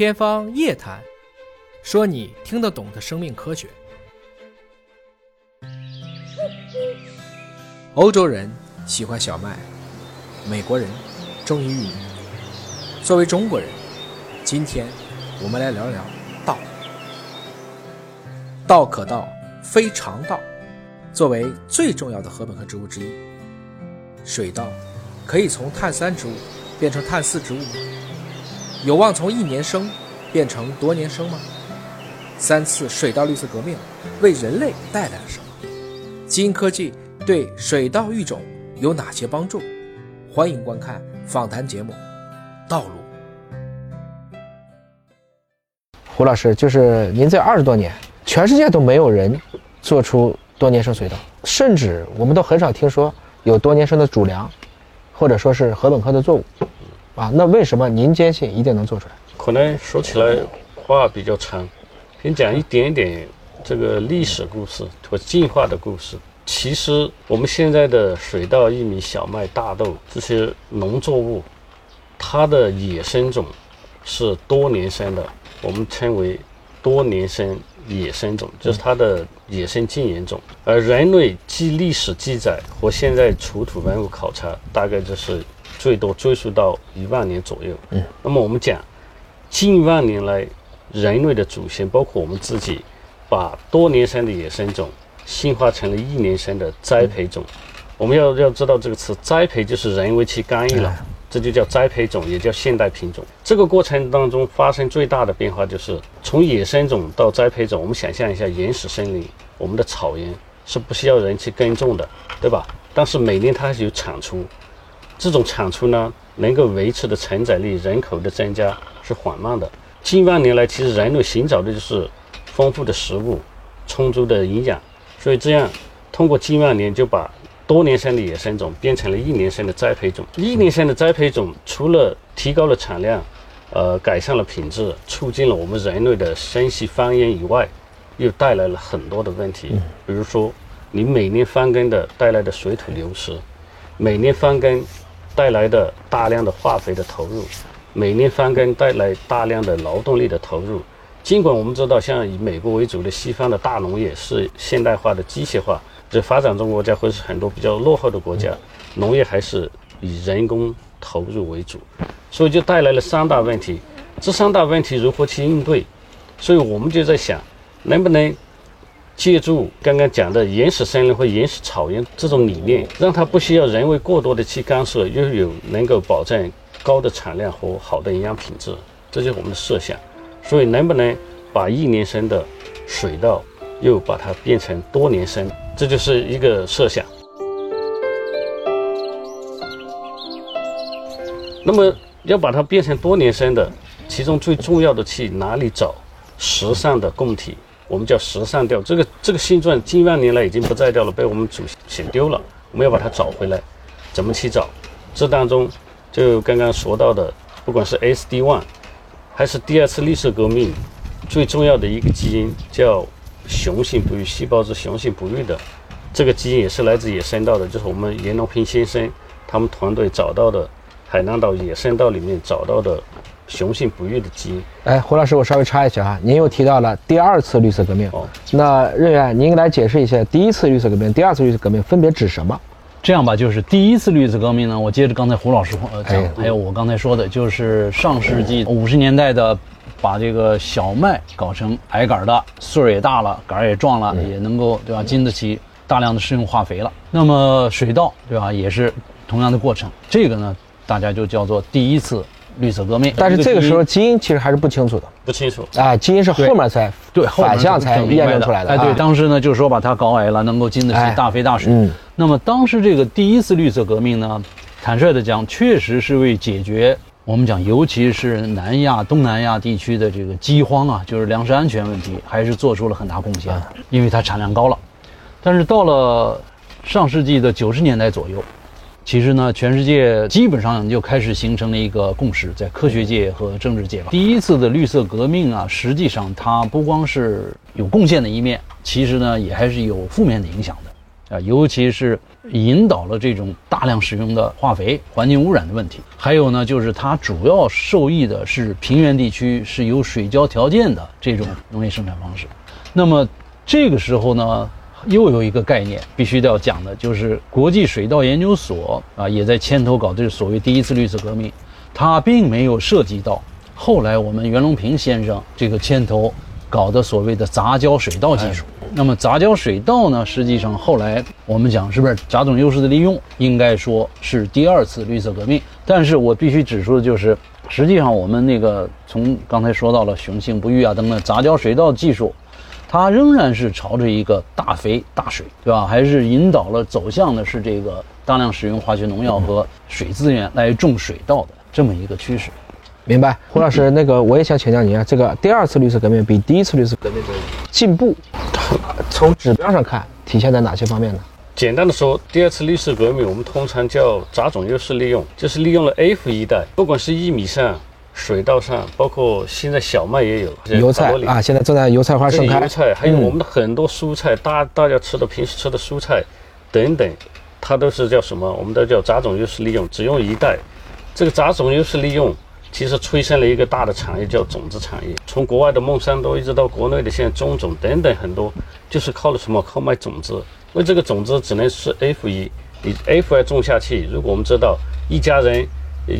天方夜谭，说你听得懂的生命科学。欧洲人喜欢小麦，美国人中意玉米。作为中国人，今天我们来聊聊道。道可道，非常道。作为最重要的禾本科植物之一，水稻可以从碳三植物变成碳四植物吗？有望从一年生变成多年生吗？三次水稻绿色革命为人类带来了什么？基因科技对水稻育种有哪些帮助？欢迎观看访谈节目《道路》。胡老师，就是您这二十多年，全世界都没有人做出多年生水稻，甚至我们都很少听说有多年生的主粮，或者说是禾本科的作物。啊，那为什么您坚信一定能做出来？可能说起来话比较长，先讲一点点这个历史故事和进化的故事。其实我们现在的水稻、玉米、小麦、大豆这些农作物，它的野生种是多年生的，我们称为多年生野生种，就是它的野生近缘种。而人类记历史记载和现在出土文物考察，大概就是。最多追溯到一万年左右。嗯，那么我们讲，近万年来，人类的祖先包括我们自己，把多年生的野生种驯化成了一年生的栽培种。我们要要知道这个词，栽培就是人为去干预了，这就叫栽培种，也叫现代品种。这个过程当中发生最大的变化就是从野生种到栽培种。我们想象一下，原始森林，我们的草原是不需要人去耕种的，对吧？但是每年它还是有产出。这种产出呢，能够维持的承载力、人口的增加是缓慢的。近万年来，其实人类寻找的就是丰富的食物、充足的营养，所以这样通过近万年就把多年生的野生种变成了一年生的栽培种。一年生的栽培种除了提高了产量，呃，改善了品质，促进了我们人类的生息繁衍以外，又带来了很多的问题。比如说，你每年翻耕的带来的水土流失，每年翻耕。带来的大量的化肥的投入，每年翻耕带来大量的劳动力的投入。尽管我们知道，像以美国为主的西方的大农业是现代化的机械化，这发展中国家或是很多比较落后的国家，农业还是以人工投入为主，所以就带来了三大问题。这三大问题如何去应对？所以我们就在想，能不能？借助刚刚讲的原始森林或原始草原这种理念，让它不需要人为过多的去干涉，又有能够保证高的产量和好的营养品质，这就是我们的设想。所以，能不能把一年生的水稻又把它变成多年生，这就是一个设想。那么，要把它变成多年生的，其中最重要的去哪里找时尚的供体？我们叫时尚调，这个这个性状近万年来已经不再掉了，被我们祖先丢了。我们要把它找回来，怎么去找？这当中就刚刚说到的，不管是 SD one，还是第二次绿色革命，最重要的一个基因叫雄性不育细胞质雄性不育的，这个基因也是来自野生稻的，就是我们严隆平先生他们团队找到的海南岛野生稻里面找到的。雄性不育的基因。哎，胡老师，我稍微插一句啊，您又提到了第二次绿色革命。哦，那任远，您来解释一下第一次绿色革命、第二次绿色革命分别指什么？这样吧，就是第一次绿色革命呢，我接着刚才胡老师呃讲，还有我刚才说的，就是上世纪五十年代的，把这个小麦搞成矮杆的，穗儿也大了，杆儿也壮了，也能够对吧，经得起大量的施用化肥了。那么水稻对吧，也是同样的过程。这个呢，大家就叫做第一次。绿色革命，但是这个时候基因其实还是不清楚的，不清楚啊，基因是后面才对反向才验证出来的。哎，对，当时呢就是说把它搞矮了，能够经得起大肥大水。嗯，那么当时这个第一次绿色革命呢，坦率的讲，确实是为解决我们讲，尤其是南亚、东南亚地区的这个饥荒啊，就是粮食安全问题，还是做出了很大贡献，因为它产量高了。但是到了上世纪的九十年代左右。其实呢，全世界基本上就开始形成了一个共识，在科学界和政治界吧。第一次的绿色革命啊，实际上它不光是有贡献的一面，其实呢，也还是有负面的影响的啊。尤其是引导了这种大量使用的化肥、环境污染的问题。还有呢，就是它主要受益的是平原地区是有水浇条件的这种农业生产方式。那么这个时候呢，又有一个概念必须要讲的，就是国际水稻研究所啊也在牵头搞这个所谓第一次绿色革命，它并没有涉及到后来我们袁隆平先生这个牵头。搞的所谓的杂交水稻技术，那么杂交水稻呢？实际上后来我们讲是不是杂种优势的利用，应该说是第二次绿色革命。但是我必须指出的就是，实际上我们那个从刚才说到了雄性不育啊等等杂交水稻技术，它仍然是朝着一个大肥大水，对吧？还是引导了走向的是这个大量使用化学农药和水资源来种水稻的这么一个趋势。明白，胡老师，那个我也想请教您啊，这个第二次绿色革命比第一次绿色革命的进步，从指标上看体现在哪些方面呢？简单的说，第二次绿色革命我们通常叫杂种优势利用，就是利用了 F 一代，不管是一米上、水稻上，包括现在小麦也有，油菜啊，现在正在油菜花盛开，油菜还有我们的很多蔬菜，大大家吃的平时吃的蔬菜等等，它都是叫什么？我们都叫杂种优势利用，只用一代，这个杂种优势利用。其实催生了一个大的产业，叫种子产业。从国外的孟山都一直到国内的现在中种等等很多，就是靠了什么？靠卖种子。因为这个种子只能是 F 一，你 F 二种下去。如果我们知道一家人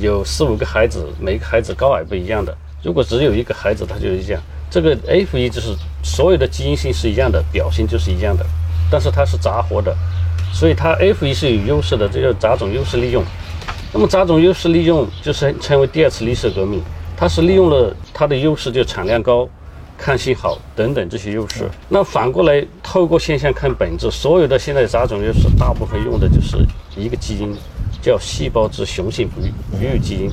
有四五个孩子，每个孩子高矮不一样的。如果只有一个孩子，他就是这样。这个 F 一就是所有的基因性是一样的，表现就是一样的，但是它是杂活的，所以它 F 一是有优势的，这叫杂种优势利用。那么杂种优势利用就是称为第二次绿色革命，它是利用了它的优势，就产量高、抗性好等等这些优势。那反过来透过现象看本质，所有的现在杂种优势大部分用的就是一个基因，叫细胞质雄性不育不育基因。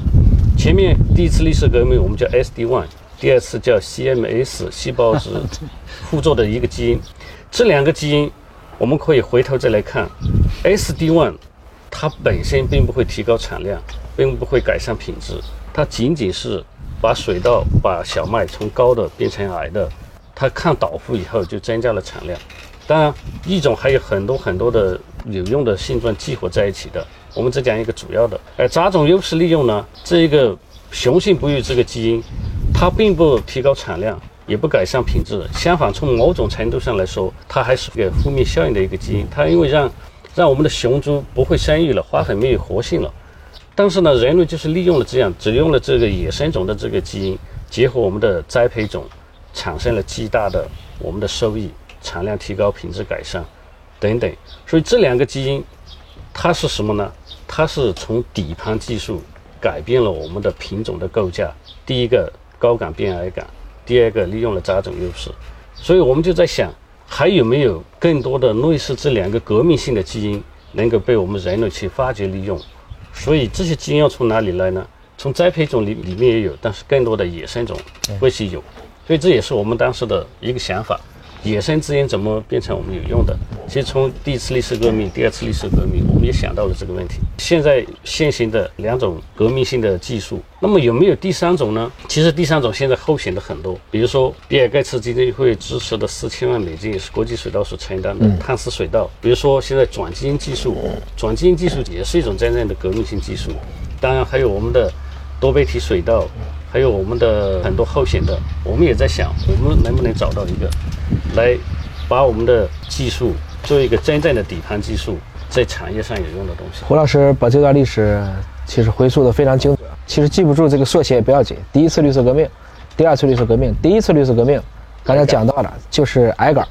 前面第一次历史革命我们叫 SD1，第二次叫 CMS 细胞质互作的一个基因。这两个基因我们可以回头再来看，SD1。它本身并不会提高产量，并不会改善品质，它仅仅是把水稻、把小麦从高的变成矮的，它抗倒伏以后就增加了产量。当然，一种还有很多很多的有用的性状激活在一起的。我们只讲一个主要的。而杂种优势利用呢，这一个雄性不育这个基因，它并不提高产量，也不改善品质，相反，从某种程度上来说，它还是个负面效应的一个基因。它因为让让我们的雄猪不会生育了，花粉没有活性了。但是呢，人类就是利用了这样，只用了这个野生种的这个基因，结合我们的栽培种，产生了极大的我们的收益，产量提高，品质改善，等等。所以这两个基因，它是什么呢？它是从底盘技术改变了我们的品种的构架。第一个高杆变矮杆，第二个利用了杂种优势。所以我们就在想。还有没有更多的类似这两个革命性的基因能够被我们人类去发掘利用？所以这些基因要从哪里来呢？从栽培种里里面也有，但是更多的野生种会是有，所以这也是我们当时的一个想法。野生资源怎么变成我们有用的？其实从第一次历史革命、第二次历史革命，我们也想到了这个问题。现在现行的两种革命性的技术，那么有没有第三种呢？其实第三种现在候选的很多，比如说比尔盖茨基金会支持的四千万美金也是国际水稻所承担的碳丝水稻，比如说现在转基因技术，转基因技术也是一种真正的革命性技术。当然还有我们的多倍体水稻。还有我们的很多候选的，我们也在想，我们能不能找到一个，来把我们的技术做一个真正的底盘技术，在产业上有用的东西。胡老师把这段历史其实回溯的非常精准，其实记不住这个缩写也不要紧。第一次绿色革命，第二次绿色革命，第一次绿色革命，刚才讲到了就是矮杆，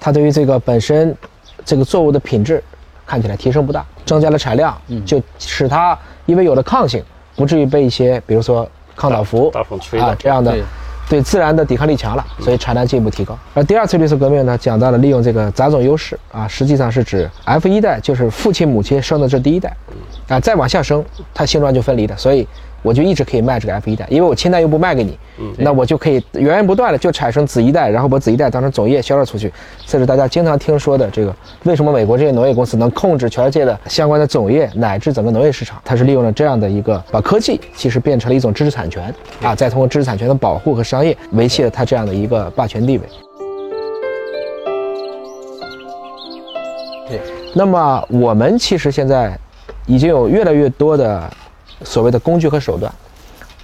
它对于这个本身这个作物的品质看起来提升不大，增加了产量，就使它因为有了抗性，不至于被一些比如说。抗倒伏啊，这样的对自然的抵抗力强了，所以产量进一步提高。而第二次绿色革命呢，讲到了利用这个杂种优势啊，实际上是指 F 一代就是父亲母亲生的这第一代，啊，再往下生，它性状就分离的，所以。我就一直可以卖这个 F 一代，因为我亲代又不卖给你，那我就可以源源不断的就产生子一代，然后把子一代当成种业销售出去。这是大家经常听说的这个，为什么美国这些农业公司能控制全世界的相关的种业乃至整个农业市场？它是利用了这样的一个把科技其实变成了一种知识产权啊，再通过知识产权的保护和商业维系了它这样的一个霸权地位。对，那么我们其实现在已经有越来越多的所谓的工具和手段，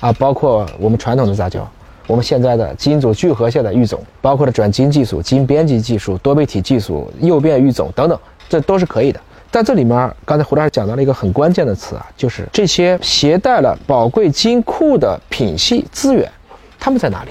啊，包括我们传统的杂交，我们现在的基因组聚合下的育种，包括了转基因技术、基因编辑技术、多倍体技术、诱变育种等等，这都是可以的。但这里面，刚才胡老师讲到了一个很关键的词啊，就是这些携带了宝贵基因库的品系资源，他们在哪里？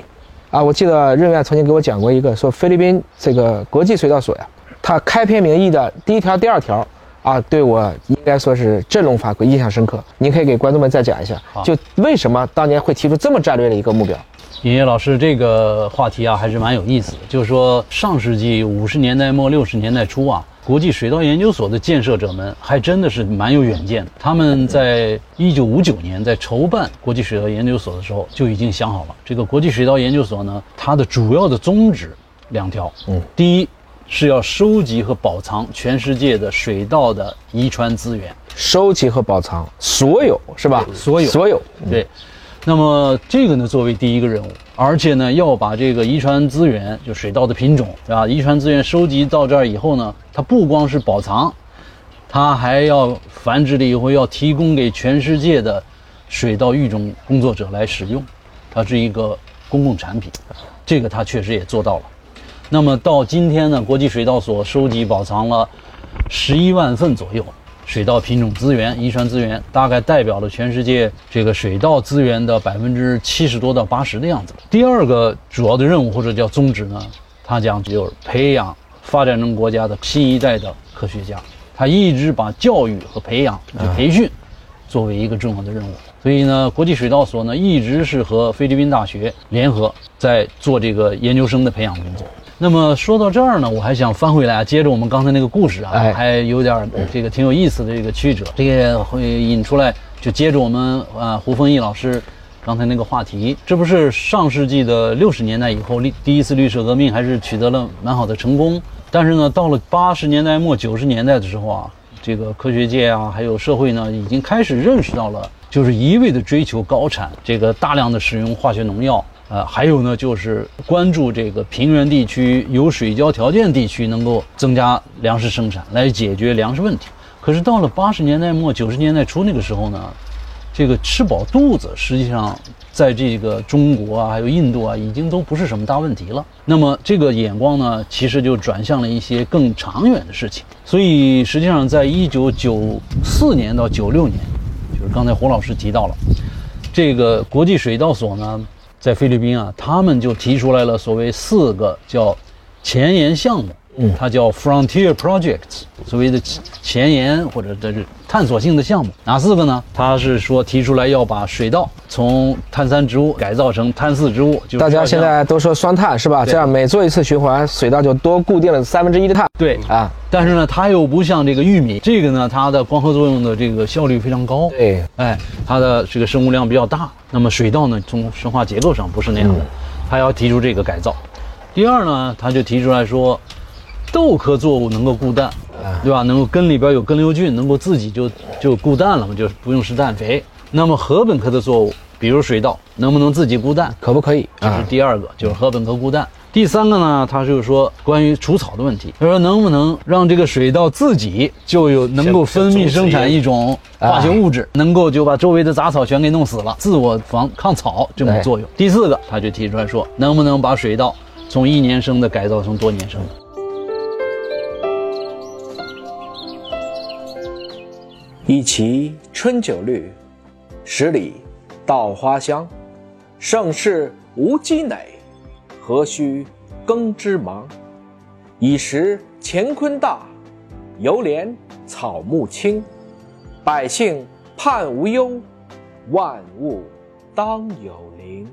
啊，我记得任院曾经给我讲过一个，说菲律宾这个国际水稻所呀，它开篇名义的第一条、第二条啊，对我应该说是振聋发聩，印象深刻。您可以给观众们再讲一下，就为什么当年会提出这么战略的一个目标？尹烨老师，这个话题啊，还是蛮有意思的。就是说，上世纪五十年代末六十年代初啊。国际水稻研究所的建设者们还真的是蛮有远见的。他们在一九五九年在筹办国际水稻研究所的时候就已经想好了，这个国际水稻研究所呢，它的主要的宗旨两条。嗯，第一是要收集和保藏全世界的水稻的遗传资源，收集和保藏所有是吧？所有，所有，对。那么这个呢，作为第一个任务，而且呢，要把这个遗传资源，就水稻的品种，对吧？遗传资源收集到这儿以后呢，它不光是保藏，它还要繁殖了以后要提供给全世界的水稻育种工作者来使用，它是一个公共产品，这个它确实也做到了。那么到今天呢，国际水稻所收集保藏了十一万份左右。水稻品种资源、遗传资源大概代表了全世界这个水稻资源的百分之七十多到八十的样子。第二个主要的任务或者叫宗旨呢，他讲就是培养发展中国家的新一代的科学家。他一直把教育和培养、培训作为一个重要的任务。所以呢，国际水稻所呢一直是和菲律宾大学联合在做这个研究生的培养工作。那么说到这儿呢，我还想翻回来啊，接着我们刚才那个故事啊，还有点这个挺有意思的这个曲折，这个会引出来，就接着我们啊胡丰义老师刚才那个话题，这不是上世纪的六十年代以后，第第一次绿色革命还是取得了蛮好的成功，但是呢，到了八十年代末九十年代的时候啊，这个科学界啊，还有社会呢，已经开始认识到了，就是一味的追求高产，这个大量的使用化学农药。呃，还有呢，就是关注这个平原地区有水浇条件地区能够增加粮食生产，来解决粮食问题。可是到了八十年代末九十年代初那个时候呢，这个吃饱肚子，实际上在这个中国啊，还有印度啊，已经都不是什么大问题了。那么这个眼光呢，其实就转向了一些更长远的事情。所以实际上，在一九九四年到九六年，就是刚才胡老师提到了，这个国际水稻所呢。在菲律宾啊，他们就提出来了所谓四个叫前沿项目，嗯，它叫 Frontier Projects，所谓的前沿或者这是探索性的项目，哪四个呢？他是说提出来要把水稻从碳三植物改造成碳四植物，就大家现在都说双碳是吧？这样每做一次循环，水稻就多固定了三分之一的碳。对啊，但是呢，它又不像这个玉米，这个呢，它的光合作用的这个效率非常高。对，哎，它的这个生物量比较大。那么水稻呢，从生化结构上不是那样的，他要提出这个改造。第二呢，他就提出来说，豆科作物能够固氮，对吧？能够根里边有根瘤菌，能够自己就就固氮了嘛，就不用施氮肥。那么禾本科的作物，比如水稻，能不能自己固氮？可不可以？这是第二个，就是禾本科固氮。第三个呢，他就是说关于除草的问题。他说能不能让这个水稻自己就有能够分泌生产一种化学物质，能够就把周围的杂草全给弄死了，自我防抗草这种作用。第四个，他就提出来说，能不能把水稻从一年生的改造成多年生的？一畦春酒绿，十里稻花香，盛世无积馁。何须耕织忙？已识乾坤大，犹怜草木青。百姓盼无忧，万物当有灵。